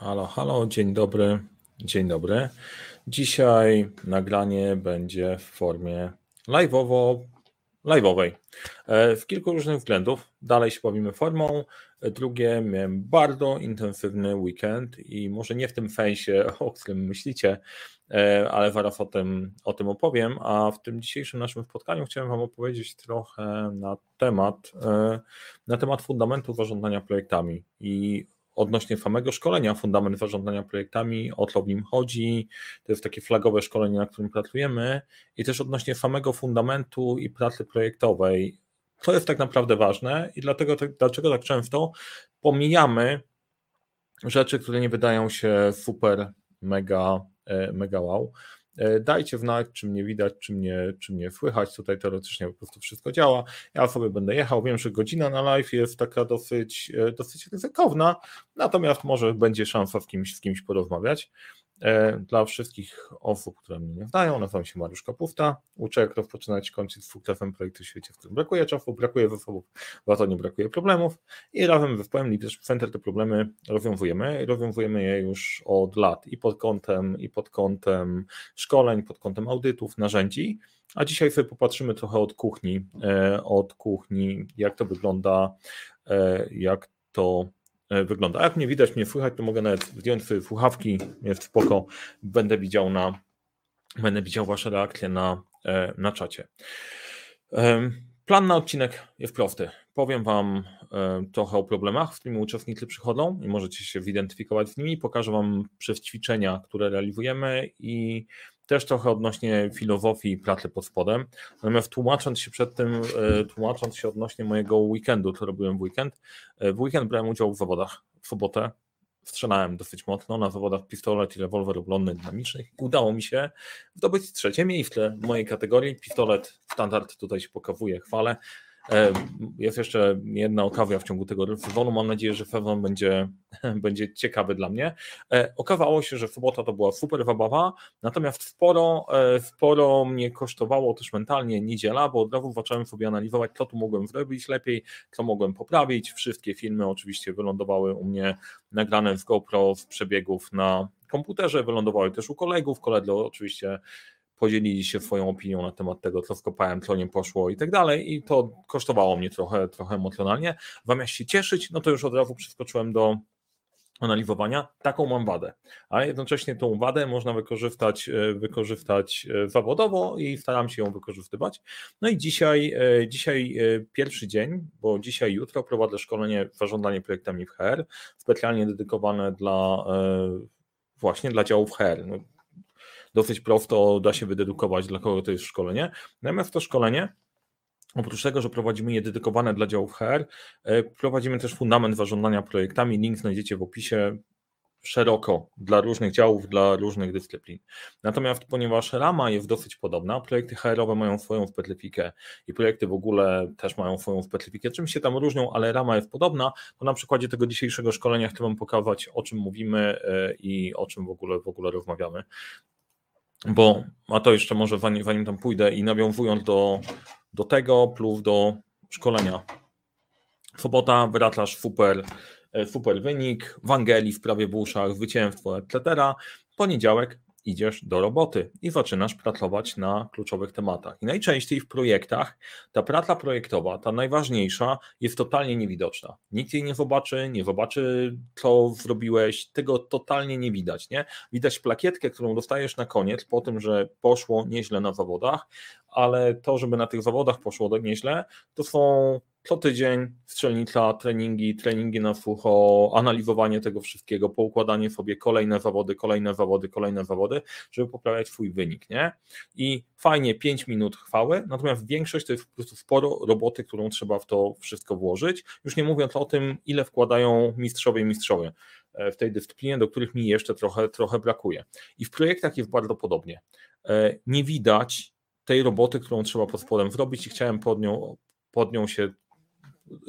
Halo, halo, dzień dobry. Dzień dobry. Dzisiaj nagranie będzie w formie live'owo, live'owej. E, w kilku różnych względów. Dalej się bawimy formą. Drugie, miałem bardzo intensywny weekend i może nie w tym sensie, o którym myślicie, e, ale zaraz o tym, o tym opowiem. A w tym dzisiejszym naszym spotkaniu chciałem Wam opowiedzieć trochę na temat, e, na temat fundamentu zarządzania projektami i odnośnie samego szkolenia Fundament Zarządzania Projektami, o co w nim chodzi. To jest takie flagowe szkolenie, na którym pracujemy i też odnośnie samego fundamentu i pracy projektowej. To jest tak naprawdę ważne i dlatego, dlaczego tak często pomijamy rzeczy, które nie wydają się super, mega, e, mega wow. E, dajcie znać, czy mnie widać, czy mnie, czy mnie słychać. Tutaj teoretycznie po prostu wszystko działa. Ja sobie będę jechał. Wiem, że godzina na live jest taka dosyć, e, dosyć ryzykowna, natomiast może będzie szansa z kimś, z kimś porozmawiać. E, dla wszystkich osób, które mnie nie znają, nazywam się Mariusz Kapusta, uczę jak rozpoczynać kończyć z sukcesem projektu w świecie, w którym brakuje czasu, brakuje zasobów, to nie brakuje problemów. I razem z zespołem Leadership Center te problemy rozwiązujemy. Rozwiązujemy je już od lat i pod kątem, i pod kątem szkoleń, pod kątem audytów, narzędzi, a dzisiaj sobie popatrzymy trochę od kuchni, e, od kuchni, jak to wygląda, e, jak to E, wygląda. Jak mnie widać, mnie słychać, to mogę nawet zdjąć sobie słuchawki, jest spoko, będę widział na, będę widział Wasze reakcje na, e, na czacie. Plan na odcinek jest prosty. Powiem Wam trochę o problemach, z którymi uczestnicy przychodzą i możecie się zidentyfikować z nimi. Pokażę Wam przez ćwiczenia, które realizujemy i też trochę odnośnie filozofii pracy pod spodem. Natomiast tłumacząc się przed tym, e, tłumacząc się odnośnie mojego weekendu, co robiłem w weekend, e, w weekend brałem udział w zawodach. W sobotę strzelałem dosyć mocno na zawodach pistolet i rewolwer oblonny dynamicznych. Udało mi się zdobyć trzecie miejsce w mojej kategorii. Pistolet standard tutaj się pokazuje, chwalę. Jest jeszcze jedna okazja w ciągu tego sezonu. Mam nadzieję, że sezon będzie, będzie ciekawy dla mnie. E, okazało się, że sobota to była super zabawa, natomiast sporo, e, sporo mnie kosztowało też mentalnie niedziela, bo od razu zacząłem sobie analizować, co tu mogłem zrobić lepiej, co mogłem poprawić. Wszystkie filmy oczywiście wylądowały u mnie nagrane z GoPro z przebiegów na komputerze, wylądowały też u kolegów. Koledzy oczywiście podzielili się swoją opinią na temat tego, co skopałem, co nie poszło i tak dalej i to kosztowało mnie trochę, trochę emocjonalnie. Zamiast się cieszyć, no to już od razu przeskoczyłem do analizowania. Taką mam wadę, ale jednocześnie tą wadę można wykorzystać, e, wykorzystać e, zawodowo i staram się ją wykorzystywać. No i dzisiaj, e, dzisiaj pierwszy dzień, bo dzisiaj, jutro prowadzę szkolenie zarządzanie projektami w HR, specjalnie dedykowane dla właśnie dla działów HR. Dosyć prosto da się wydedukować, dla kogo to jest szkolenie. Natomiast to szkolenie Oprócz tego, że prowadzimy je dedykowane dla działów HR, e, prowadzimy też fundament zarządzania projektami. Link znajdziecie w opisie szeroko dla różnych działów, dla różnych dyscyplin. Natomiast ponieważ rama jest dosyć podobna, projekty HR-owe mają swoją specyfikę i projekty w ogóle też mają swoją specyfikę, czym się tam różnią, ale rama jest podobna, to na przykładzie tego dzisiejszego szkolenia chcę Wam pokazać, o czym mówimy e, i o czym w ogóle, w ogóle rozmawiamy bo, a to jeszcze może zanim, zanim tam pójdę i nawiązując do, do tego, plus do szkolenia. Sobota, wracasz, super, e, super wynik, Wangeli w prawie w uszach, zwycięstwo, etc. Poniedziałek, idziesz do roboty i zaczynasz pracować na kluczowych tematach. I najczęściej w projektach ta praca projektowa, ta najważniejsza, jest totalnie niewidoczna. Nikt jej nie zobaczy, nie zobaczy, co zrobiłeś, tego totalnie nie widać. Nie? Widać plakietkę, którą dostajesz na koniec po tym, że poszło nieźle na zawodach, ale to, żeby na tych zawodach poszło nieźle, to są co tydzień strzelnica, treningi, treningi na sucho, analizowanie tego wszystkiego, poukładanie sobie kolejne zawody, kolejne zawody, kolejne zawody, żeby poprawiać swój wynik, nie? I fajnie 5 minut chwały, natomiast większość to jest po prostu sporo roboty, którą trzeba w to wszystko włożyć, już nie mówiąc o tym, ile wkładają mistrzowie i mistrzowie e, w tej dyscyplinie, do których mi jeszcze trochę, trochę brakuje. I w projektach jest bardzo podobnie. E, nie widać tej roboty, którą trzeba pod spodem zrobić i chciałem pod nią, pod nią się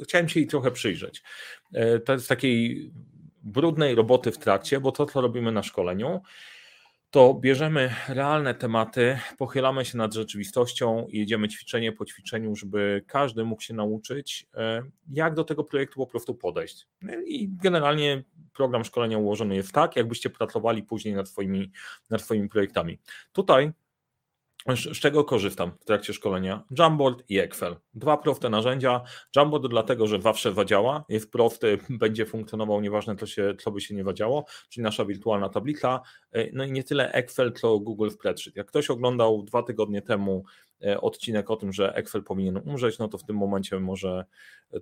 chciałem się jej trochę przyjrzeć. E, to jest takiej brudnej roboty w trakcie, bo to, co robimy na szkoleniu, to bierzemy realne tematy, pochylamy się nad rzeczywistością jedziemy ćwiczenie po ćwiczeniu, żeby każdy mógł się nauczyć, e, jak do tego projektu po prostu podejść. I generalnie program szkolenia ułożony jest tak, jakbyście pracowali później nad swoimi, nad swoimi projektami. Tutaj z czego korzystam w trakcie szkolenia? Jamboard i Excel. Dwa proste narzędzia. Jamboard dlatego, że zawsze zadziała, jest prosty, będzie funkcjonował, nieważne co, się, co by się nie wadziało, czyli nasza wirtualna tablica. E, no i nie tyle Excel, co Google Spreadsheet. Jak ktoś oglądał dwa tygodnie temu e, odcinek o tym, że Excel powinien umrzeć, no to w tym momencie może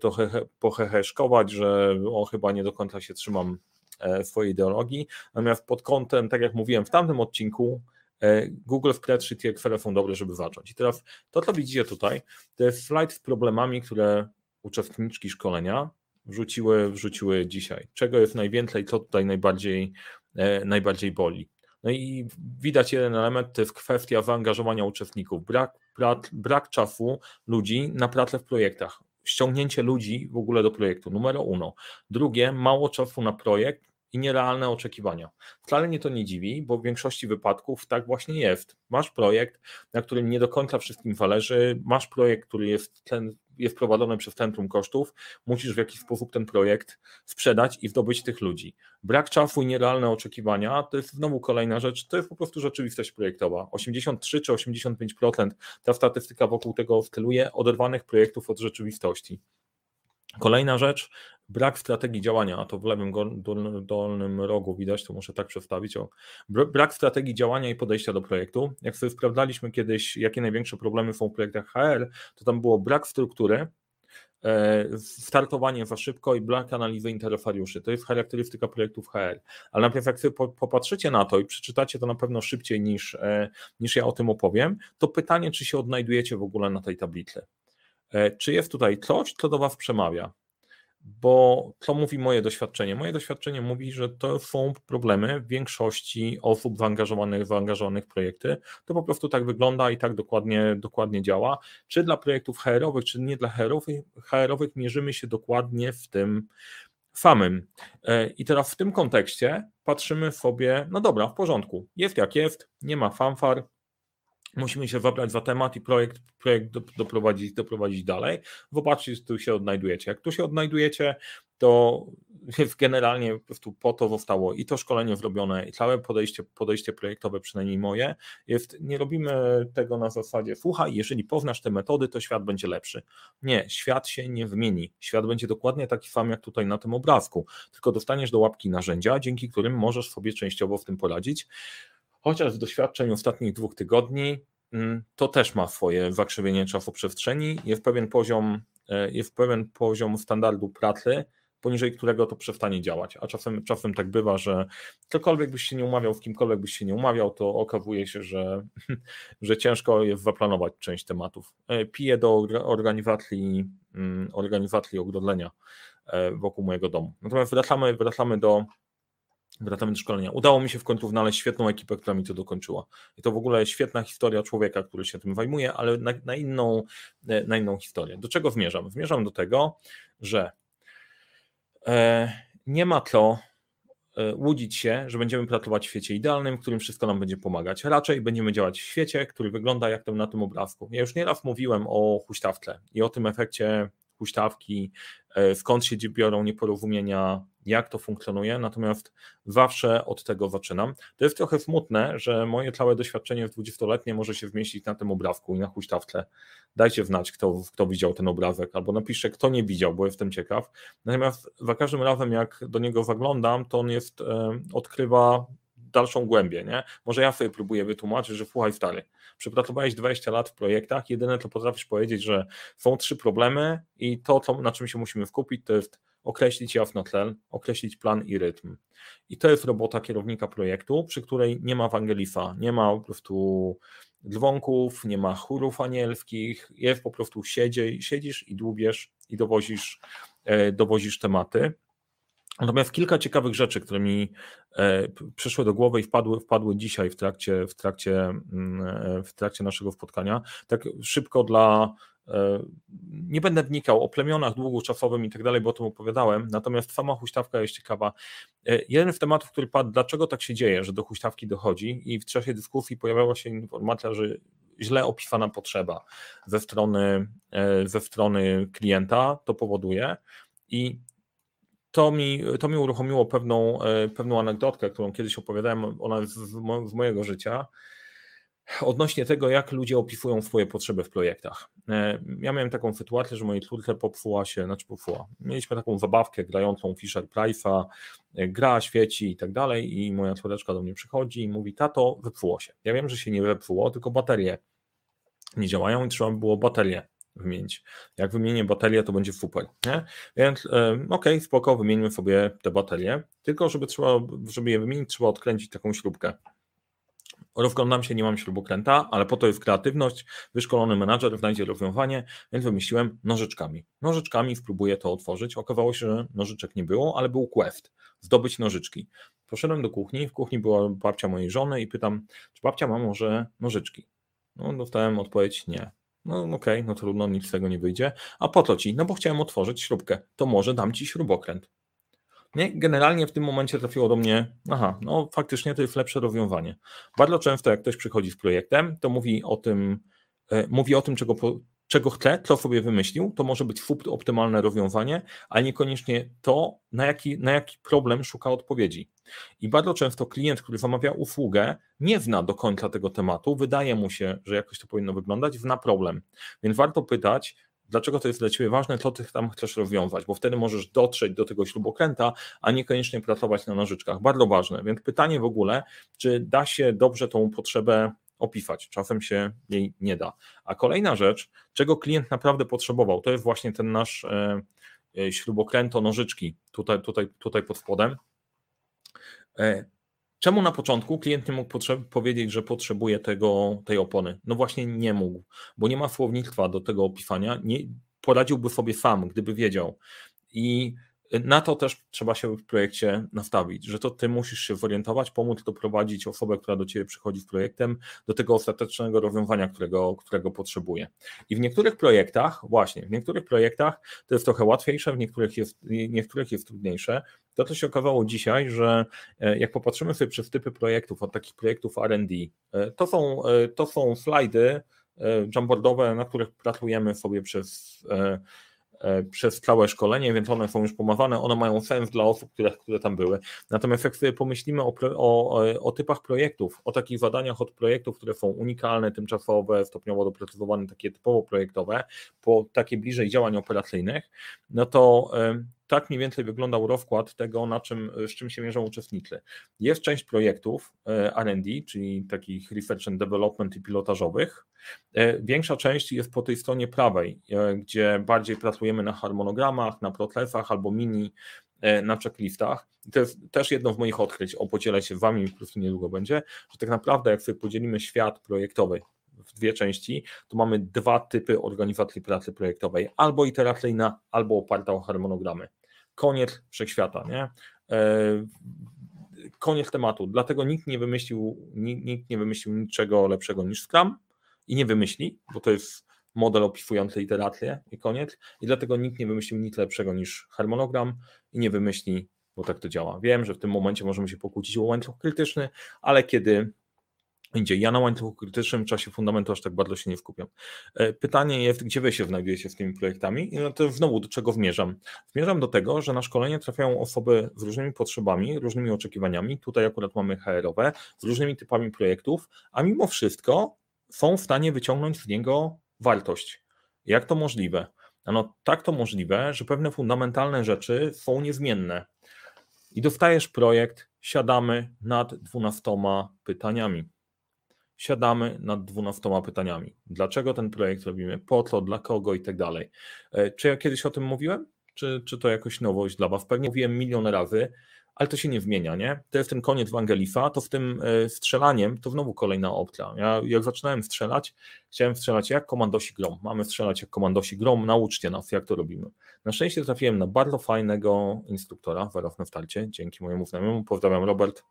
trochę poheheszkować, że o chyba nie do końca się trzymam e, swojej ideologii. Natomiast pod kątem, tak jak mówiłem w tamtym odcinku, E, Google Spreadsheet i Excel są dobre, żeby zacząć. I teraz to, co widzicie tutaj, to jest slajd z problemami, które uczestniczki szkolenia wrzuciły, wrzuciły dzisiaj. Czego jest najwięcej, co tutaj najbardziej, e, najbardziej boli. No i widać jeden element, to jest kwestia zaangażowania uczestników, brak, brak, brak czasu ludzi na pracę w projektach, ściągnięcie ludzi w ogóle do projektu, numer uno. Drugie, mało czasu na projekt, i nierealne oczekiwania. Wcale mnie to nie dziwi, bo w większości wypadków tak właśnie jest. Masz projekt, na którym nie do końca wszystkim zależy, masz projekt, który jest, ten, jest prowadzony przez centrum kosztów, musisz w jakiś sposób ten projekt sprzedać i zdobyć tych ludzi. Brak czasu i nierealne oczekiwania to jest znowu kolejna rzecz, to jest po prostu rzeczywistość projektowa. 83 czy 85% ta statystyka wokół tego styluje oderwanych projektów od rzeczywistości. Kolejna rzecz, brak strategii działania, a to w lewym dolnym rogu widać, to muszę tak przedstawić, o, brak strategii działania i podejścia do projektu. Jak sobie sprawdzaliśmy kiedyś, jakie największe problemy są w projektach HR, to tam było brak struktury, e, startowanie za szybko i brak analizy interesariuszy. To jest charakterystyka projektów HR. Ale najpierw jak sobie popatrzycie na to i przeczytacie to na pewno szybciej niż, e, niż ja o tym opowiem, to pytanie, czy się odnajdujecie w ogóle na tej tablicy. E, czy jest tutaj coś, co do Was przemawia? Bo co mówi moje doświadczenie? Moje doświadczenie mówi, że to są problemy większości osób zaangażowanych, w projekty. To po prostu tak wygląda i tak dokładnie, dokładnie działa. Czy dla projektów HR-owych, czy nie dla HR-owych, HR-owych mierzymy się dokładnie w tym samym. E, I teraz w tym kontekście patrzymy sobie, no dobra, w porządku, jest jak jest, nie ma fanfar, musimy się zabrać za temat i projekt, projekt doprowadzić, doprowadzić dalej. Czy tu się odnajdujecie. Jak tu się odnajdujecie, to generalnie po prostu po to zostało i to szkolenie zrobione, i całe podejście, podejście projektowe, przynajmniej moje, jest, nie robimy tego na zasadzie, słuchaj, jeżeli poznasz te metody, to świat będzie lepszy. Nie, świat się nie wymieni. Świat będzie dokładnie taki sam, jak tutaj na tym obrazku, tylko dostaniesz do łapki narzędzia, dzięki którym możesz sobie częściowo w tym poradzić chociaż z doświadczeń ostatnich dwóch tygodni mm, to też ma swoje zakrzywienie czasoprzestrzeni, jest pewien poziom, e, jest pewien poziom standardu pracy, poniżej którego to przestanie działać. A czasem, czasem tak bywa, że cokolwiek byś się nie umawiał, z kimkolwiek byś się nie umawiał, to okazuje się, że, że ciężko jest zaplanować część tematów. E, piję do organizacji, mm, organizacji ogrodlenia e, wokół mojego domu. Natomiast wracamy, wracamy do Do szkolenia. Udało mi się w końcu znaleźć świetną ekipę, która mi to dokończyła. I to w ogóle świetna historia człowieka, który się tym zajmuje, ale na, na, inną, na inną historię. Do czego zmierzam? Zmierzam do tego, że e, nie ma co e, łudzić się, że będziemy pracować w świecie idealnym, w którym wszystko nam będzie pomagać. Raczej będziemy działać w świecie, który wygląda jak ten na tym obrazku. Ja już nieraz mówiłem o huśtawce i o tym efekcie huśtawki, e, skąd się biorą nieporozumienia, jak to funkcjonuje, natomiast zawsze od tego zaczynam. To jest trochę smutne, że moje całe doświadczenie w 20-letnie może się wmieścić na tym obrazku i na huśtawce. Dajcie znać, kto, kto widział ten obrazek, albo napiszcie, kto nie widział, bo jestem ciekaw. Natomiast za każdym razem, jak do niego zaglądam, to on jest, e, odkrywa dalszą głębię, nie? Może ja sobie próbuję wytłumaczyć, że słuchaj stary, przepracowałeś 20 lat w projektach, jedyne to potrafisz powiedzieć, że są trzy problemy i to, co, na czym się musimy wkupić, to jest określić jasno cel, określić plan i rytm. I to jest robota kierownika projektu, przy której nie ma wangelifa, nie ma po prostu dzwonków, nie ma chórów anielskich, jest po prostu siedzie, siedzisz i dłubiesz i dowozisz, e, dowozisz tematy. Natomiast kilka ciekawych rzeczy, które mi e, przyszły do głowy i wpadły, wpadły dzisiaj w trakcie, w, trakcie, mm, e, w trakcie naszego spotkania. Tak szybko dla Nie będę wnikał o plemionach długoczasowym i tak dalej, bo o tym opowiadałem, natomiast sama huśtawka jest ciekawa. Jeden z tematów, który padł, dlaczego tak się dzieje, że do huśtawki dochodzi i w czasie dyskusji pojawiała się informacja, że źle opisana potrzeba ze strony, ze strony klienta to powoduje i to mi, to mi uruchomiło pewną, pewną anegdotkę, którą kiedyś opowiadałem, ona z, z mojego życia, odnośnie tego, jak ludzie opisują swoje potrzeby w projektach. E, ja miałem taką sytuację, że mojej córce popsuła się, znaczy popsuła. Mieliśmy taką zabawkę grającą Fisher Price'a, e, gra, świeci i tak dalej i moja córeczka do mnie przychodzi i mówi, tato, wypsuło się. Ja wiem, że się nie wypsuło, tylko baterie nie działają i trzeba było baterię wymienić. Jak wymienię baterię, to będzie super. Nie? Więc e, okej, okay, spoko, sobie te baterie, tylko żeby, trzeba, żeby je wymienić, trzeba odkręcić taką śrubkę rozglądam się, nie mam śrubokręta, ale po to jest kreatywność, wyszkolony menadżer znajdzie rozwiązanie, więc wymyśliłem nożyczkami. Nożyczkami spróbuję to otworzyć. Okazało się, że nożyczek nie było, ale był quest, zdobyć nożyczki. Poszedłem do kuchni, w kuchni była babcia mojej żony i pytam, czy babcia ma może nożyczki? No, dostałem odpowiedź nie. No okej, okay, no trudno, nic z tego nie wyjdzie. A po to ci? No bo chciałem otworzyć śrubkę. To może dam ci śrubokręt. Nie? Generalnie w tym momencie trafiło do mnie, aha, no faktycznie to jest lepsze rozwiązanie. Bardzo często jak ktoś przychodzi z projektem, to mówi o tym, e, mówi o tym, czego, czego chce, co sobie wymyślił, to może być optymalne rozwiązanie, ale niekoniecznie to, na jaki, na jaki problem szuka odpowiedzi. I bardzo często klient, który zamawia usługę, nie zna do końca tego tematu, wydaje mu się, że jakoś to powinno wyglądać, zna problem. Więc warto pytać, dlaczego to jest dla Ciebie ważne, co Ty tam chcesz rozwiązać, bo wtedy możesz dotrzeć do tego śrubokręta, a niekoniecznie pracować na nożyczkach. Bardzo ważne. Więc pytanie w ogóle, czy da się dobrze tą potrzebę opisać. Czasem się jej nie da. A kolejna rzecz, czego klient naprawdę potrzebował, to jest właśnie ten nasz e, e, śrubokręto nożyczki tutaj, tutaj, tutaj pod spodem. Czemu na początku klient nie mógł powiedzieć, że potrzebuje tego, tej opony? No właśnie nie mógł, bo nie ma słownictwa do tego opisania. Nie, poradziłby sobie sam, gdyby wiedział. I na to też trzeba się w projekcie nastawić, że to ty musisz się zorientować, pomóc doprowadzić osobę, która do ciebie przychodzi z projektem, do tego ostatecznego rozwiązania, którego, którego potrzebuje. I w niektórych projektach, właśnie, w niektórych projektach to jest trochę łatwiejsze, w niektórych jest, niektórych jest trudniejsze. To, co się okazało dzisiaj, że e, jak popatrzymy sobie przez typy projektów, od takich projektów RD, e, to są, e, to są slajdy jamboardowe, na których pracujemy sobie przez przez całe szkolenie, więc one są już pomawane, one mają sens dla osób, które, które tam były. Natomiast jak sobie pomyślimy o, o, o typach projektów, o takich zadaniach od projektów, które są unikalne, tymczasowe, stopniowo doprecyzowane, takie typowo projektowe, po takie bliżej działań operacyjnych, no to tak mniej więcej wyglądał rozkład tego, na czym, z czym się mierzą uczestnicy. Jest część projektów e, RD, czyli takich research and development i pilotażowych. E, większa część jest po tej stronie prawej, e, gdzie bardziej pracujemy na harmonogramach, na procesach albo mini na checklistach. I to jest też jedno z moich odkryć, o podzielę się z Wami, po prostu niedługo będzie, że tak naprawdę jak sobie podzielimy świat projektowy w dwie części, to mamy dwa typy organizacji pracy projektowej, albo iteracyjna, albo oparta o harmonogramy koniec wszechświata, nie? E, koniec tematu. Dlatego nikt nie wymyślił, nikt nie wymyślił niczego lepszego niż Scrum i nie wymyśli, bo to jest model opisujący iterację i koniec. I dlatego nikt nie wymyślił nic lepszego niż harmonogram i nie wymyśli, bo tak to działa. Wiem, że w tym momencie możemy się pokłócić o łańcuch krytyczny, ale kiedy indziej. Ja na łańcuchu krytycznym czasie fundamentu aż tak bardzo się nie skupiam. E, pytanie jest, gdzie wy się znajdujecie z tymi projektami? I no to znowu do czego zmierzam? Zmierzam do tego, że na szkolenie trafiają osoby z różnymi potrzebami, różnymi oczekiwaniami. Tutaj akurat mamy HR-owe, z różnymi typami projektów, a mimo wszystko są w stanie wyciągnąć z niego wartość. Jak to możliwe? No tak to możliwe, że pewne fundamentalne rzeczy są niezmienne. I dostajesz projekt, siadamy nad dwunastoma pytaniami siadamy nad dwunastoma pytaniami. Dlaczego ten projekt robimy, po co, dla kogo i tak dalej. E, czy ja kiedyś o tym mówiłem? Czy, czy to jakoś nowość dla Was? Pewnie mówiłem milion razy, ale to się nie zmienia, nie? To jest ten koniec Wangelifa, to w tym e, strzelaniem to znowu kolejna opcja. Ja jak zaczynałem strzelać, chciałem strzelać jak komandosi Grom. Mamy strzelać jak komandosi Grom, nauczcie nas, jak to robimy. Na szczęście trafiłem na bardzo fajnego instruktora, zaraz na starcie, dzięki mojemu znajomemu, pozdrawiam Robert,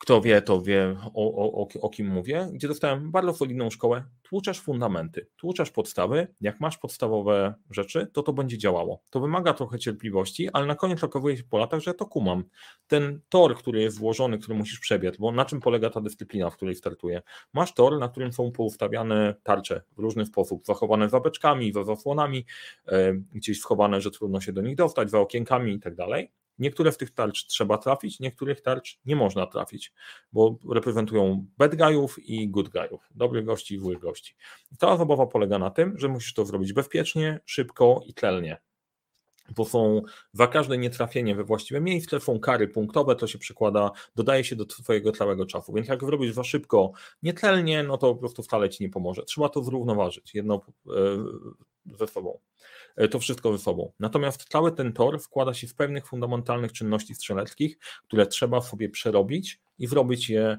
kto wie, to wie o, o, o, kim mówię, gdzie dostałem bardzo solidną szkołę. Tłuczasz fundamenty, tłuczasz podstawy. Jak masz podstawowe rzeczy, to to będzie działało. To wymaga trochę cierpliwości, ale na koniec okazuje się po latach, że to kumam. Ten tor, który jest włożony, który musisz przebiec, bo na czym polega ta dyscyplina, w której startuję? Masz tor, na którym są poustawiane tarcze w różny sposób, zachowane za beczkami, za zasłonami, e, gdzieś schowane, że trudno się do nich dostać, za okienkami i tak dalej. Niektóre z tych tarcz trzeba trafić, niektórych tarcz nie można trafić, bo reprezentują bad guyów i good guyów, dobrych gości i złych gości. Ta zabawa polega na tym, że musisz to zrobić bezpiecznie, szybko i tlelnie. Bo są za każde nietrafienie we właściwe miejsce, są kary punktowe, to się przekłada, dodaje się do Twojego całego czasu. Więc jak zrobisz za szybko, nietlelnie, no to po prostu wcale Ci nie pomoże. Trzeba to zrównoważyć jedno e, ze sobą. E, to wszystko ze sobą. Natomiast cały ten tor wkłada się w pewnych fundamentalnych czynności strzeleckich, które trzeba sobie przerobić i zrobić je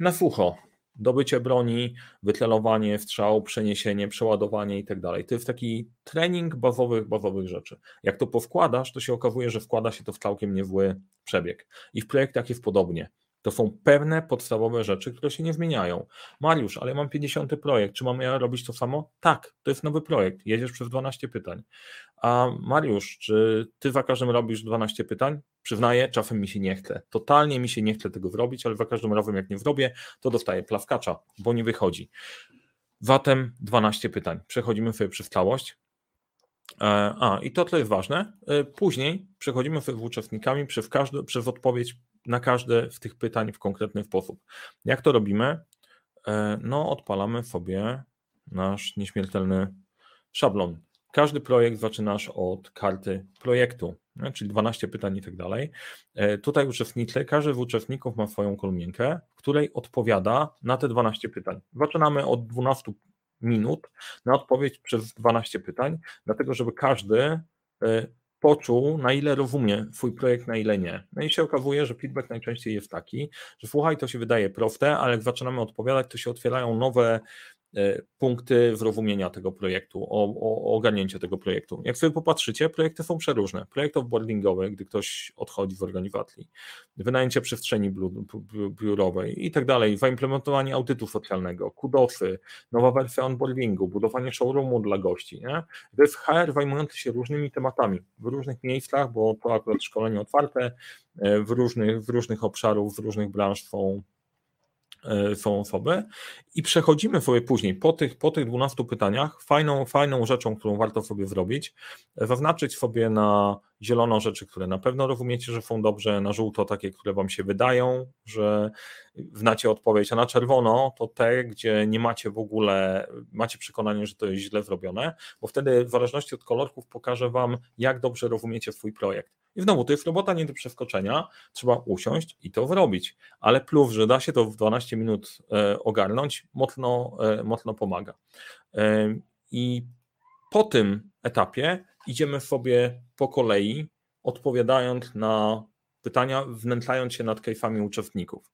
na sucho. Dobycie broni, wytlelowanie strzał, przeniesienie, przeładowanie i tak dalej. To jest taki trening bazowych, bazowych rzeczy. Jak to powkładasz, to się okazuje, że wkłada się to w całkiem niezły przebieg. I w projektach jest podobnie. To są pewne podstawowe rzeczy, które się nie zmieniają. Mariusz, ale mam 50 projekt, czy mam ja robić to samo? Tak, to jest nowy projekt, jedziesz przez 12 pytań. A Mariusz, czy ty za każdym robisz 12 pytań? Przyznaję, czasem mi się nie chce. Totalnie mi się nie chce tego zrobić, ale za każdym razem jak nie zrobię, to dostaję plawkacza, bo nie wychodzi. Zatem 12 pytań. Przechodzimy sobie przez całość. E, a, i to, co jest ważne, e, później przechodzimy sobie z uczestnikami przez, każdy, przez odpowiedź na każde z tych pytań w konkretny sposób. Jak to robimy? E, no, odpalamy sobie nasz nieśmiertelny szablon. Każdy projekt zaczynasz od karty projektu, czyli 12 pytań i tak dalej. Tutaj uczestnicy, każdy z uczestników ma swoją kolumnienkę, w której odpowiada na te 12 pytań. Zaczynamy od 12 minut na odpowiedź przez 12 pytań, dlatego żeby każdy e, poczuł, na ile rozumie swój projekt, na ile nie. No i się okazuje, że feedback najczęściej jest taki, że słuchaj, to się wydaje proste, ale jak zaczynamy odpowiadać, to się otwierają nowe punkty zrozumienia tego projektu, o, o, ogarnięcie tego projektu. Jak sobie popatrzycie, projekty są przeróżne. Projekt offboardingowy, gdy ktoś odchodzi z organizacji, wynajęcie przestrzeni biurowej i tak dalej, zaimplementowanie audytu socjalnego, kudosy, nowa wersja onboardingu, budowanie showroomu dla gości. Nie? To jest HR zajmujący się różnymi tematami w różnych miejscach, bo to akurat szkolenie otwarte, e, w różnych, w różnych obszarów, w różnych branż są E, są osoby i przechodzimy sobie później po tych, po tych 12 pytaniach. Fajną, fajną rzeczą, którą warto sobie zrobić, zaznaczyć sobie na zielono rzeczy, które na pewno rozumiecie, że są dobrze, na żółto takie, które wam się wydają, że znacie odpowiedź, a na czerwono to te, gdzie nie macie w ogóle, macie przekonanie, że to jest źle zrobione, bo wtedy w zależności od kolorków pokażę wam, jak dobrze rozumiecie swój projekt. I znowu, to jest robota nie do przeskoczenia, trzeba usiąść i to zrobić, ale plus, że da się to w 12 minut e, ogarnąć, mocno, e, mocno pomaga. E, I po tym etapie idziemy sobie po kolei, odpowiadając na pytania, wnętlając się nad kejfami uczestników.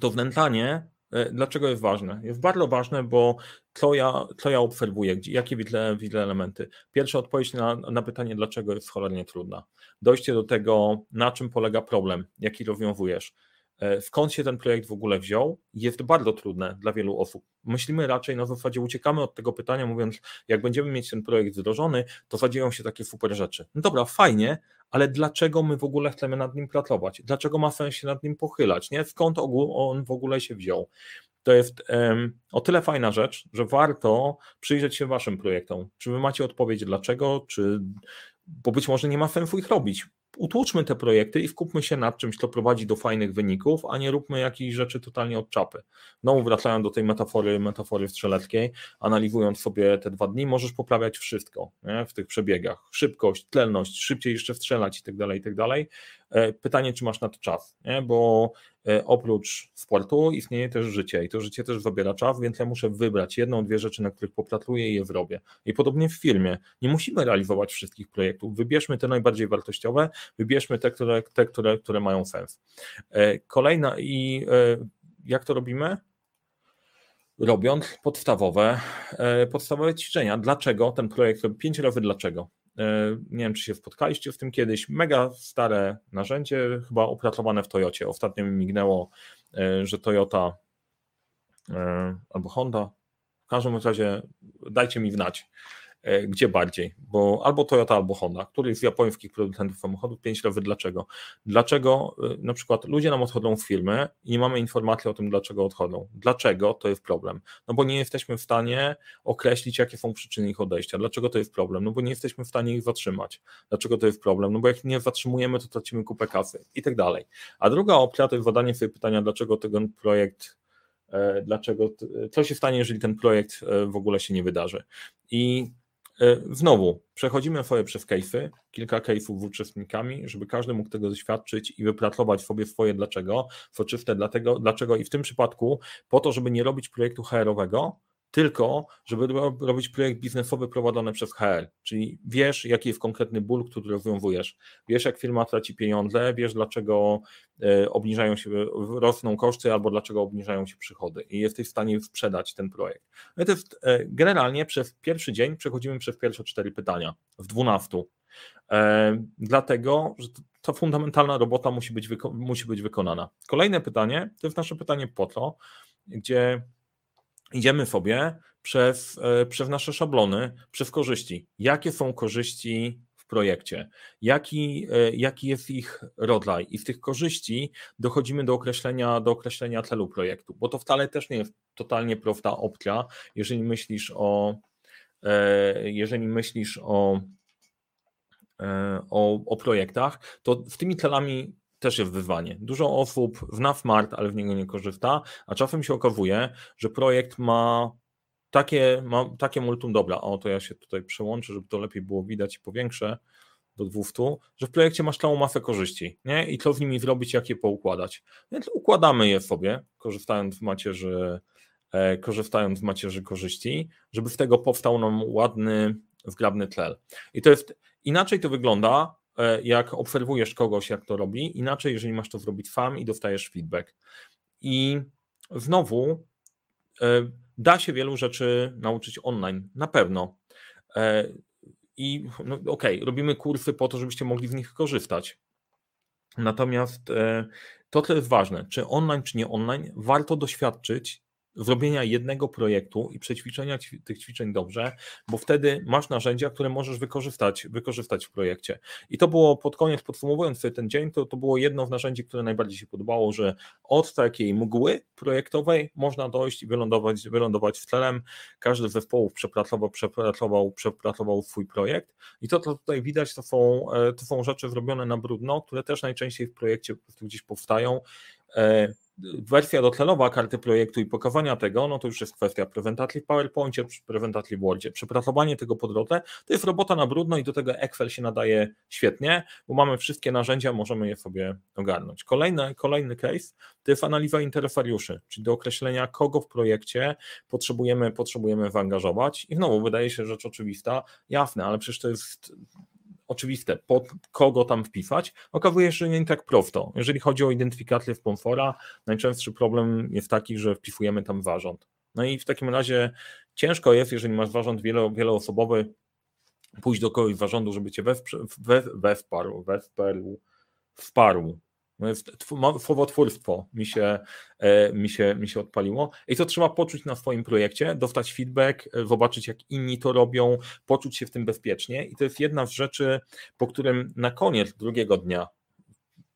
To wnętlanie dlaczego jest ważne? Jest bardzo ważne, bo co ja, co ja obserwuję, jakie widzę, widzę elementy. Pierwsza odpowiedź na, na pytanie, dlaczego jest cholernie trudna. Dojście do tego, na czym polega problem, jaki rozwiązujesz. E, skąd się ten projekt w ogóle wziął, jest bardzo trudne dla wielu osób. Myślimy raczej na zasadzie, uciekamy od tego pytania, mówiąc, jak będziemy mieć ten projekt wdrożony, to zadzieją się takie super rzeczy. No dobra, fajnie, ale dlaczego my w ogóle chcemy nad nim pracować? Dlaczego ma sens się nad nim pochylać? Nie? Skąd on w ogóle się wziął? To jest um, o tyle fajna rzecz, że warto przyjrzeć się Waszym projektom. Czy Wy macie odpowiedź dlaczego, czy bo być może nie ma sensu ich robić utłuczmy te projekty i skupmy się nad czymś, co prowadzi do fajnych wyników, a nie róbmy jakichś rzeczy totalnie od czapy. Znowu wracając do tej metafory, metafory strzeleckiej, analizując sobie te dwa dni, możesz poprawiać wszystko nie? w tych przebiegach. Szybkość, tlelność, szybciej jeszcze strzelać i tak dalej, i tak dalej. E, pytanie, czy masz na to czas, nie? bo e, oprócz sportu istnieje też życie i to życie też zabiera czas, więc ja muszę wybrać jedną, dwie rzeczy, na których popracuję i je zrobię. I podobnie w firmie. Nie musimy realizować wszystkich projektów. Wybierzmy te najbardziej wartościowe, wybierzmy te, które, te, które, które mają sens. E, kolejna i jak to robimy? robiąc podstawowe, podstawowe ćwiczenia. Dlaczego ten projekt? Pięć razy dlaczego. Nie wiem, czy się spotkaliście w tym kiedyś, mega stare narzędzie, chyba opracowane w Toyocie. Ostatnio mi mignęło, że Toyota albo Honda, w każdym razie dajcie mi wnać, E, gdzie bardziej, bo albo Toyota, albo Honda, któryś z japońskich producentów samochodów, pięć razy dlaczego. Dlaczego e, na przykład ludzie nam odchodzą w firmy i nie mamy informacji o tym, dlaczego odchodzą. Dlaczego to jest problem? No bo nie jesteśmy w stanie określić, jakie są przyczyny ich odejścia. Dlaczego to jest problem? No bo nie jesteśmy w stanie ich zatrzymać. Dlaczego to jest problem? No bo jak nie zatrzymujemy, to tracimy kupę kasy i tak dalej. A druga opcja to jest zadanie sobie pytania, dlaczego ten projekt e, dlaczego, co się stanie, jeżeli ten projekt w ogóle się nie wydarzy. I E, znowu, przechodzimy sobie przez case'y, kilka case'ów z uczestnikami, żeby każdy mógł tego doświadczyć i wypracować sobie swoje dlaczego, soczyste dlatego, dlaczego i w tym przypadku po to, żeby nie robić projektu HR-owego, tylko żeby robić projekt biznesowy prowadzony przez HR, czyli wiesz, jaki jest konkretny ból, który rozwiązujesz, wiesz, jak firma traci pieniądze, wiesz, dlaczego e, obniżają się, rosną koszty albo dlaczego obniżają się przychody i jesteś w stanie sprzedać ten projekt. No to jest, e, generalnie przez pierwszy dzień przechodzimy przez pierwsze cztery pytania w dwunastu, e, dlatego, że ta fundamentalna robota musi być, musi być wykonana. Kolejne pytanie, to jest nasze pytanie po to, gdzie idziemy sobie przez, e, przez nasze szablony, przez korzyści. Jakie są korzyści w projekcie? Jaki, e, jaki jest ich rodzaj? I z tych korzyści dochodzimy do określenia, do określenia celu projektu, bo to wcale też nie jest totalnie prosta opcja, jeżeli myślisz o e, jeżeli myślisz o, o, o projektach, to z tymi celami też jest wyzwanie. Dużo osób zna smart, ale w niego nie korzysta, a czasem się okazuje, że projekt ma takie, ma takie multum dobra. O, to ja się tutaj przełączę, żeby to lepiej było widać i powiększę do 200, że w projekcie masz całą masę korzyści, nie? I co z nimi zrobić, jak je poukładać. Więc układamy je sobie, korzystając z macierzy, e, korzystając z macierzy korzyści, żeby z tego powstał nam ładny, zgrabny tlel. I to jest, inaczej to wygląda, jak obserwujesz kogoś, jak to robi, inaczej, jeżeli masz to zrobić sam i dostajesz feedback. I znowu e, da się wielu rzeczy nauczyć online, na pewno. E, I no, okej, okay, robimy kursy po to, żebyście mogli z nich korzystać. Natomiast to, co jest ważne, czy online, czy nie online, warto doświadczyć zrobienia jednego projektu i przećwiczenia tych ćwiczeń dobrze, bo wtedy masz narzędzia, które możesz wykorzystać, wykorzystać w projekcie. I to było pod koniec, podsumowując sobie ten dzień, to, to było jedno z narzędzi, które najbardziej się podobało, że od takiej mgły projektowej można dojść i wylądować, wylądować w celem. Każdy z zespołów przepracował, przepracował, przepracował swój projekt i to, co tutaj widać, to są, e, to są rzeczy zrobione na brudno, które też najczęściej w projekcie po prostu gdzieś powstają e, wersja docelowa karty projektu i pokazania tego, no to już jest kwestia prezentacji w PowerPoincie, prezentacji w Wordzie. Przepracowanie tego po drodze to jest robota na brudno i do tego Excel się nadaje świetnie, bo mamy wszystkie narzędzia, możemy je sobie ogarnąć. Kolejny, kolejny case to jest analiza interesariuszy, czyli do określenia, kogo w projekcie potrzebujemy, potrzebujemy zaangażować. I znowu wydaje się rzecz oczywista, jasne, ale przecież to jest oczywiste, pod kogo tam wpisać, okazuje się, że nie tak prosto. Jeżeli chodzi o identyfikację sponsora, najczęstszy problem jest taki, że wpisujemy tam zarząd. No i w takim razie ciężko jest, jeżeli masz zarząd wielo, wieloosobowy, pójść do kogoś zarządu, żeby cię wesparł, wesparł, wsparł, słowotwórstwo mi się, e, mi, się, mi się odpaliło. I to trzeba poczuć na swoim projekcie, dostać feedback, e, zobaczyć jak inni to robią, poczuć się w tym bezpiecznie. I to jest jedna z rzeczy, po którym na koniec drugiego dnia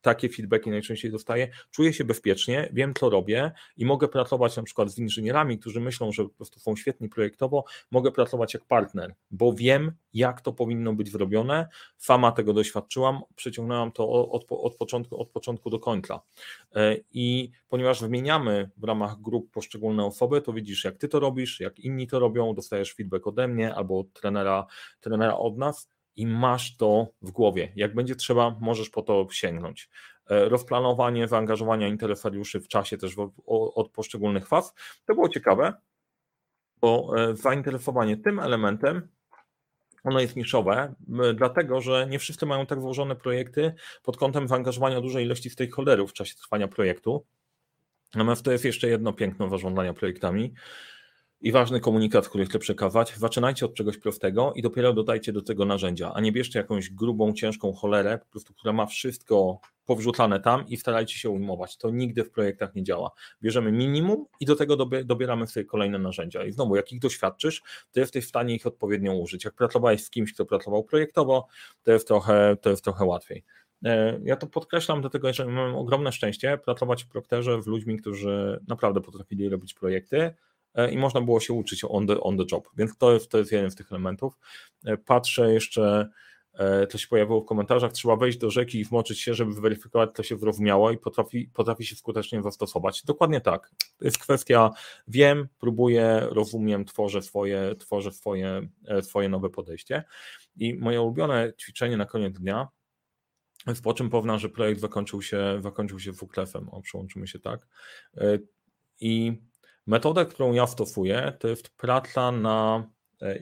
takie feedbacki najczęściej dostaję, czuję się bezpiecznie, wiem co robię i mogę pracować na przykład z inżynierami, którzy myślą, że po prostu są świetni projektowo, mogę pracować jak partner, bo wiem jak to powinno być zrobione, sama tego doświadczyłam, przeciągnęłam to od, od, początku, od początku do końca. E, i ponieważ wymieniamy w ramach grup poszczególne osoby, to widzisz jak ty to robisz, jak inni to robią, dostajesz feedback ode mnie albo od trenera, trenera od nas, i masz to w głowie. Jak będzie trzeba, możesz po to sięgnąć. E, rozplanowanie zaangażowania interesariuszy w czasie też od poszczególnych faz. To było ciekawe, bo e, zainteresowanie tym elementem ono jest niszowe, dlatego że nie wszyscy mają tak złożone projekty pod kątem zaangażowania dużej ilości stakeholderów w czasie trwania projektu. Natomiast to jest jeszcze jedno piękno zarządzania projektami, i ważny komunikat, który chcę przekazać. Zaczynajcie od czegoś prostego i dopiero dodajcie do tego narzędzia, a nie bierzcie jakąś grubą, ciężką cholerę, po prostu, która ma wszystko powrzucane tam i starajcie się ujmować. To nigdy w projektach nie działa. Bierzemy minimum i do tego dobieramy sobie kolejne narzędzia. I znowu, jak ich doświadczysz, to jesteś w stanie ich odpowiednio użyć. Jak pracowałeś z kimś, kto pracował projektowo, to jest trochę, to jest trochę łatwiej. E, ja to podkreślam, dlatego że mam ogromne szczęście pracować w Procterze w ludźmi, którzy naprawdę potrafili robić projekty i można było się uczyć on the, on the job, więc to jest, to jest jeden z tych elementów. E, patrzę jeszcze, to się pojawiło w komentarzach, trzeba wejść do rzeki i wmoczyć się, żeby weryfikować, to się zrozumiało i potrafi, potrafi się skutecznie zastosować. Dokładnie tak. To jest kwestia, wiem, próbuję, rozumiem, tworzę swoje, tworzę swoje, swoje nowe podejście. I moje ulubione ćwiczenie na koniec dnia po czym powna, że projekt zakończył się, zakończył się WKLF-em, o przełączymy się tak. E, I metoda, którą ja stosuję, to jest praca na, e,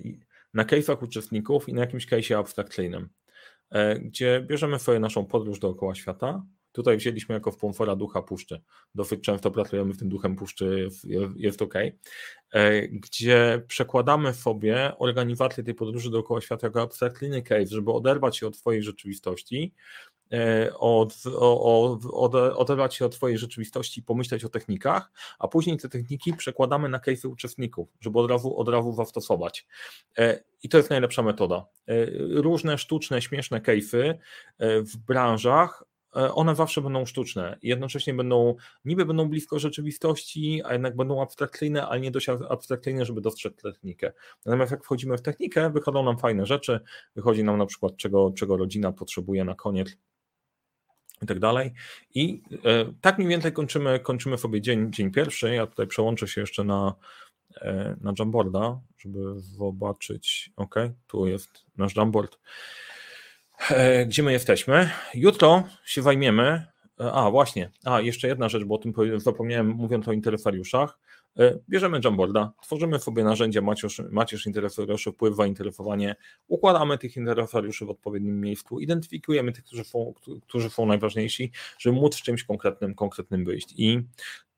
na case'ach uczestników i na jakimś case'ie abstrakcyjnym, e, gdzie bierzemy sobie naszą podróż dookoła świata. Tutaj wzięliśmy jako wpomfora ducha puszczy. Dosyć często pracujemy w tym duchem puszczy, jest, ok. Gdzie przekładamy sobie organizację tej podróży dookoła świata jako abstrakcyjny case, żeby oderwać się od swojej rzeczywistości E, od, od, od, oderwać się od Twojej rzeczywistości i pomyśleć o technikach, a później te techniki przekładamy na case'y uczestników, żeby od razu, od razu zastosować. E, I to jest najlepsza metoda. E, różne sztuczne, śmieszne case'y w branżach one zawsze będą sztuczne. Jednocześnie będą, niby będą blisko rzeczywistości, a jednak będą abstrakcyjne, ale nie dość abstrakcyjne, żeby dostrzec technikę. Natomiast jak wchodzimy w technikę, wychodzą nam fajne rzeczy, wychodzi nam na przykład, czego, czego rodzina potrzebuje na koniec i tak dalej. I e, tak mniej więcej kończymy, kończymy sobie dzień, dzień pierwszy. Ja tutaj przełączę się jeszcze na, e, na Jamboarda, żeby zobaczyć. Ok, tu jest nasz Jamboard. E, gdzie my jesteśmy? Jutro się zajmiemy. A, właśnie. A, jeszcze jedna rzecz, bo o tym zapomniałem, mówiąc o interesariuszach. E, bierzemy Jamboarda, tworzymy sobie narzędzie macierz, macierz interesariuszy, wpływ zainteresowanie, układamy tych interesariuszy w odpowiednim miejscu, identyfikujemy tych, którzy są, którzy są najważniejsi, żeby móc w czymś konkretnym, konkretnym wyjść. I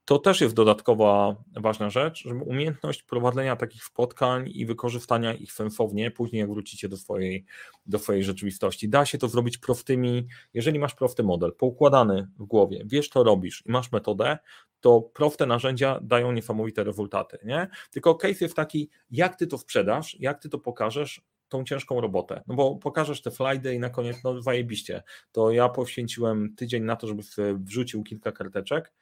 to też jest dodatkowa ważna rzecz, żeby umiejętność prowadzenia takich spotkań i wykorzystania ich sensownie, później jak wrócicie do swojej, do swojej rzeczywistości. Da się to zrobić prostymi, jeżeli masz prosty model, poukładany w głowie, wiesz co robisz i masz metodę, to proste narzędzia dają niesamowite rezultaty, nie? Tylko case jest taki, jak ty to sprzedasz, jak ty to pokażesz, tą ciężką robotę. No bo pokażesz te slajdy i na koniec, no zajebiście. To ja poświęciłem tydzień na to, żeby wrzucił kilka karteczek,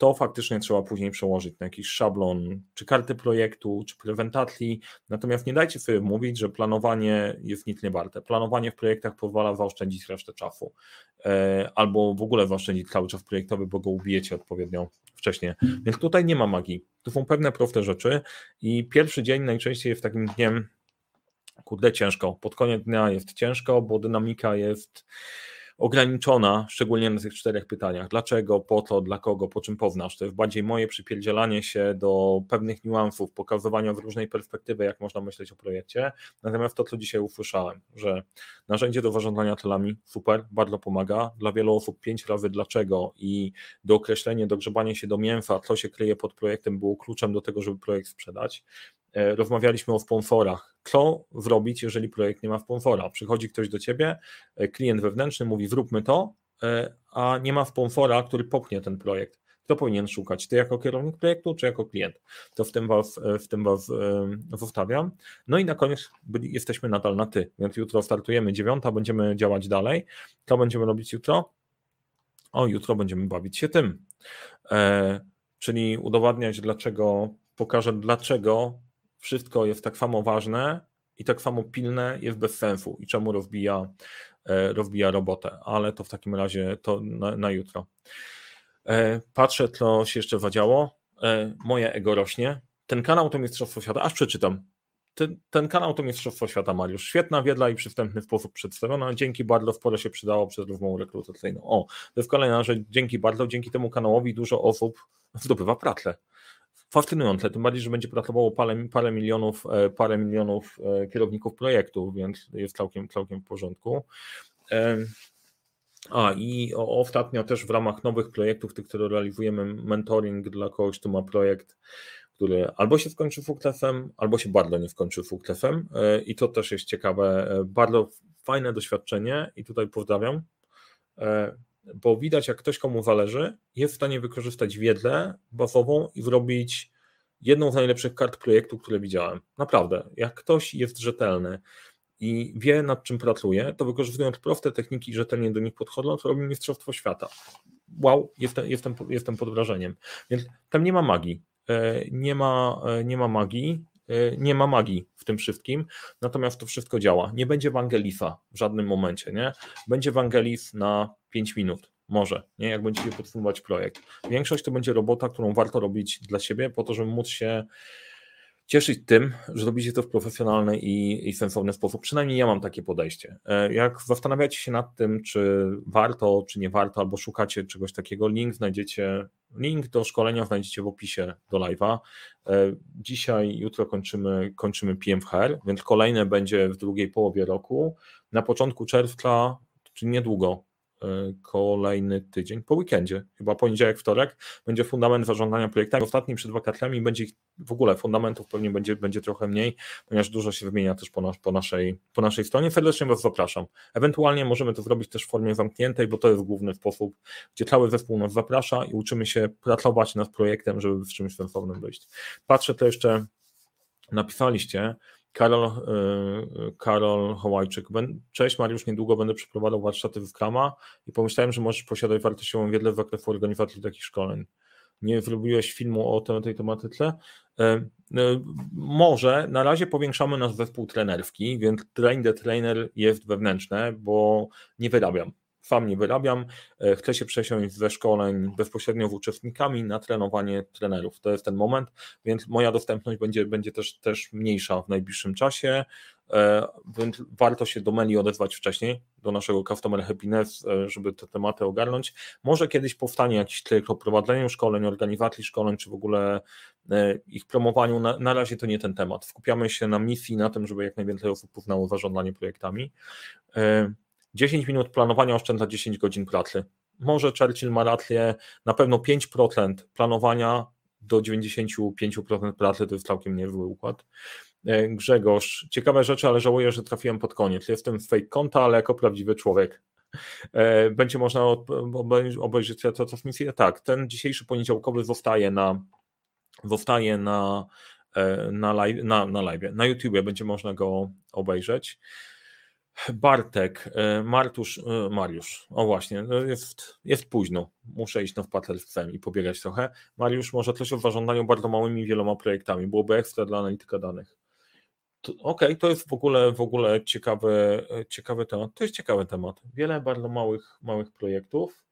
to faktycznie trzeba później przełożyć na jakiś szablon, czy karty projektu, czy prezentacji. Natomiast nie dajcie sobie mówić, że planowanie jest nic nie warte. Planowanie w projektach pozwala zaoszczędzić resztę czasu, e, albo w ogóle zaoszczędzić cały czas projektowy, bo go ubijecie odpowiednio wcześniej. Więc tutaj nie ma magii. To są pewne proste rzeczy i pierwszy dzień najczęściej jest takim dniem, kurde, ciężko. Pod koniec dnia jest ciężko, bo dynamika jest ograniczona, szczególnie na tych czterech pytaniach. Dlaczego, po co, dla kogo, po czym poznasz? To jest bardziej moje przypierdzielanie się do pewnych niuansów, pokazywania w różnej perspektywy, jak można myśleć o projekcie. Natomiast to, co dzisiaj usłyszałem, że narzędzie do zarządzania celami, super, bardzo pomaga. Dla wielu osób pięć razy dlaczego i dookreślenie, dogrzebanie się do mięsa, co się kryje pod projektem, było kluczem do tego, żeby projekt sprzedać. E, rozmawialiśmy o sponsorach. Co zrobić, jeżeli projekt nie ma sponsora? Przychodzi ktoś do ciebie, e, klient wewnętrzny mówi: Zróbmy to, e, a nie ma sponsora, który popchnie ten projekt. Kto powinien szukać? Ty jako kierownik projektu, czy jako klient? To w tym was, w tym was zostawiam. No i na koniec jesteśmy nadal na ty, więc jutro startujemy dziewiąta, będziemy działać dalej. Co będziemy robić jutro? O, jutro będziemy bawić się tym. E, czyli udowadniać, dlaczego, pokażę, dlaczego wszystko jest tak samo ważne i tak samo pilne jest bez sensu i czemu rozbija, e, rozbija robotę, ale to w takim razie to na, na jutro. E, patrzę, co się jeszcze zadziało. E, moje ego rośnie. Ten kanał to Mistrzostwo Świata, aż przeczytam. Ten, ten, kanał to Mistrzostwo Świata, Mariusz. Świetna wiedza i przystępny sposób przedstawiona. Dzięki bardzo sporo się przydało przez rozmowę rekrutacyjną. O, to jest kolejna rzecz. Dzięki bardzo, dzięki temu kanałowi dużo osób zdobywa pracę fascynujące, tym bardziej, że będzie pracowało parę, parę milionów, e, parę milionów e, kierowników projektów, więc jest całkiem, całkiem w porządku. A i ostatnio też w ramach nowych projektów, tych, które realizujemy, mentoring dla kogoś, kto ma projekt, który albo się skończy fuklefem, albo się bardzo nie skończy fuklefem i to też jest ciekawe, bardzo fajne doświadczenie i tutaj pozdrawiam, bo widać jak ktoś komu zależy, jest w stanie wykorzystać wiedzę bazową i zrobić jedną z najlepszych kart projektu, które widziałem. Naprawdę, jak ktoś jest rzetelny i wie nad czym pracuje, to wykorzystując proste techniki i rzetelnie do nich podchodząc, robi mistrzostwo świata. Wow, jestem, jestem, jestem pod wrażeniem. Więc tam nie ma magii. E, nie ma, e, nie ma magii, nie ma magii w tym wszystkim, natomiast to wszystko działa. Nie będzie Wangelifa w żadnym momencie, nie? Będzie Wangelif na 5 minut, może, nie? jak będziecie podsumować projekt. Większość to będzie robota, którą warto robić dla siebie, po to, żeby móc się cieszyć tym, że robicie to w profesjonalny i, i sensowny sposób. Przynajmniej ja mam takie podejście. E, jak zastanawiacie się nad tym, czy warto, czy nie warto, albo szukacie czegoś takiego, link znajdziecie, link do szkolenia znajdziecie w opisie do live'a. E, dzisiaj, jutro kończymy, kończymy PMHR, więc kolejne będzie w drugiej połowie roku. Na początku czerwca, czyli niedługo, kolejny tydzień, po weekendzie, chyba poniedziałek, wtorek, będzie fundament zarządzania projektami. Ostatni przed wakacjami będzie w ogóle fundamentów pewnie będzie, będzie trochę mniej, ponieważ dużo się wymienia też po, nas, po, naszej, po naszej stronie. Serdecznie Was zapraszam. Ewentualnie możemy to zrobić też w formie zamkniętej, bo to jest główny sposób, gdzie cały zespół nas zaprasza i uczymy się pracować nad projektem, żeby w czymś sensownym wyjść. Patrzę to jeszcze, napisaliście, Karol, y, Karol Hołajczyk. Cześć Mariusz, niedługo będę przeprowadzał warsztaty w Scrama i pomyślałem, że możesz posiadać wartościową wiedzę w zakresie organizacji takich szkoleń. Nie zrobiłeś filmu o tej tematyce? E, e, może, na razie powiększamy nasz zespół trenerski, więc train the trainer jest wewnętrzne, bo nie wyrabiam sam nie wyrabiam, e, chcę się przesiąść ze szkoleń bezpośrednio z uczestnikami na trenowanie trenerów. To jest ten moment, więc moja dostępność będzie, będzie też, też mniejsza w najbliższym czasie, e, więc warto się do Meli odezwać wcześniej, do naszego Customer Happiness, e, żeby te tematy ogarnąć. Może kiedyś powstanie jakiś tryb o prowadzeniu szkoleń, organizacji szkoleń, czy w ogóle ich promowaniu. Na, na razie to nie ten temat. Skupiamy się na misji, na tym, żeby jak najwięcej osób poznało zarządzanie projektami. 10 minut planowania oszczędza 10 godzin pracy. Może Churchill ma rację, na pewno 5% planowania do 95% pracy to jest całkiem niezły układ. E, Grzegorz, ciekawe rzeczy, ale żałuję, że trafiłem pod koniec. Jestem z fake konta, ale jako prawdziwy człowiek. E, będzie można obejrzeć to transmisję. Tak, ten dzisiejszy poniedziałkowy zostaje na zostaje na, e, na, live, na, na live. Na YouTubie będzie można go obejrzeć. Bartek, e, Martusz, e, Mariusz, o właśnie, no jest, jest późno, muszę iść na z psem i pobiegać trochę. Mariusz, może coś o zarządzaniu bardzo małymi wieloma projektami, byłoby ekstra dla analityka danych. Okej, okay, to jest w ogóle, w ogóle ciekawy, ciekawy temat, to jest ciekawy temat. Wiele bardzo małych, małych projektów,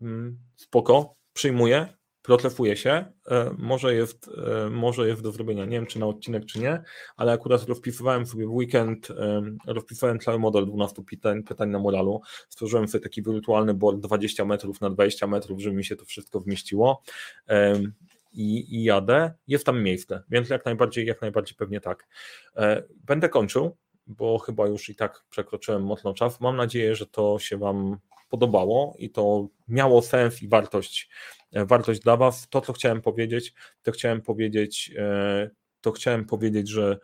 mm, spoko, przyjmuję, protlefuje się, e, może jest, e, może jest do zrobienia, nie wiem czy na odcinek czy nie, ale akurat rozpisywałem sobie w weekend, e, rozpisałem cały model 12 pytań, pytań na moralu, stworzyłem sobie taki wirtualny board 20 metrów na 20 metrów, żeby mi się to wszystko wmieściło. I, i jadę, jest tam miejsce, więc jak najbardziej, jak najbardziej pewnie tak. Będę kończył, bo chyba już i tak przekroczyłem mocno czas. Mam nadzieję, że to się Wam podobało i to miało sens i wartość E, wartość dla Was. To, co chciałem powiedzieć, to chciałem powiedzieć, e, to chciałem powiedzieć, że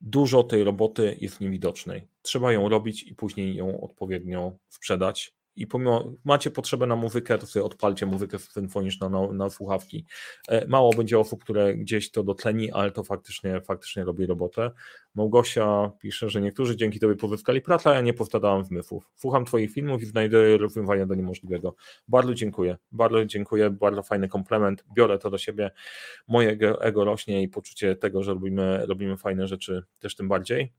dużo tej roboty jest niewidocznej. Trzeba ją robić i później ją odpowiednio sprzedać i pomimo, macie potrzebę na muzykę, to sobie odpalcie muzykę symfoniczną na, na słuchawki. E, mało będzie osób, które gdzieś to dotleni, ale to faktycznie, faktycznie robi robotę. Małgosia pisze, że niektórzy dzięki tobie pozyskali pracę, a ja nie powtarzałem zmysłów. Słucham twoich filmów i znajduję rozwiązania do niemożliwego. Bardzo dziękuję, bardzo dziękuję, bardzo fajny komplement, biorę to do siebie, moje ego rośnie i poczucie tego, że robimy, robimy fajne rzeczy też tym bardziej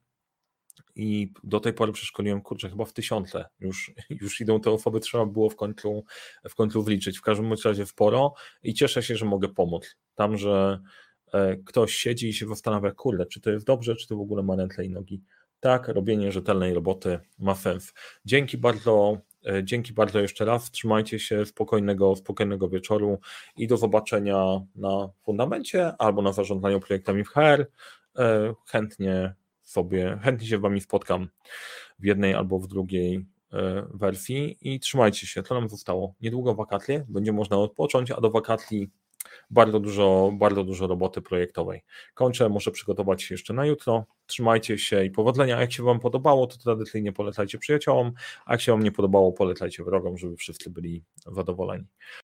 i do tej pory przeszkoliłem, kurczę, chyba w tysiące. Już, już idą te osoby, trzeba było w końcu, w końcu wliczyć. W każdym razie sporo i cieszę się, że mogę pomóc. Tam, że e, ktoś siedzi i się zastanawia, kurde, czy to jest dobrze, czy to w ogóle ma ręce i nogi. Tak, robienie rzetelnej roboty ma sens. Dzięki bardzo, e, dzięki bardzo jeszcze raz. Trzymajcie się spokojnego, spokojnego wieczoru i do zobaczenia na fundamencie albo na zarządzaniu projektami w HR. E, chętnie sobie, chętnie się z Wami spotkam w jednej albo w drugiej e, wersji i trzymajcie się, to nam zostało. Niedługo wakacje, będzie można odpocząć, a do wakacji bardzo dużo, bardzo dużo roboty projektowej. Kończę, muszę przygotować się jeszcze na jutro. Trzymajcie się i powodzenia. Jak się Wam podobało, to tradycyjnie polecajcie przyjaciołom, a jak się Wam nie podobało, polecajcie wrogom, żeby wszyscy byli zadowoleni.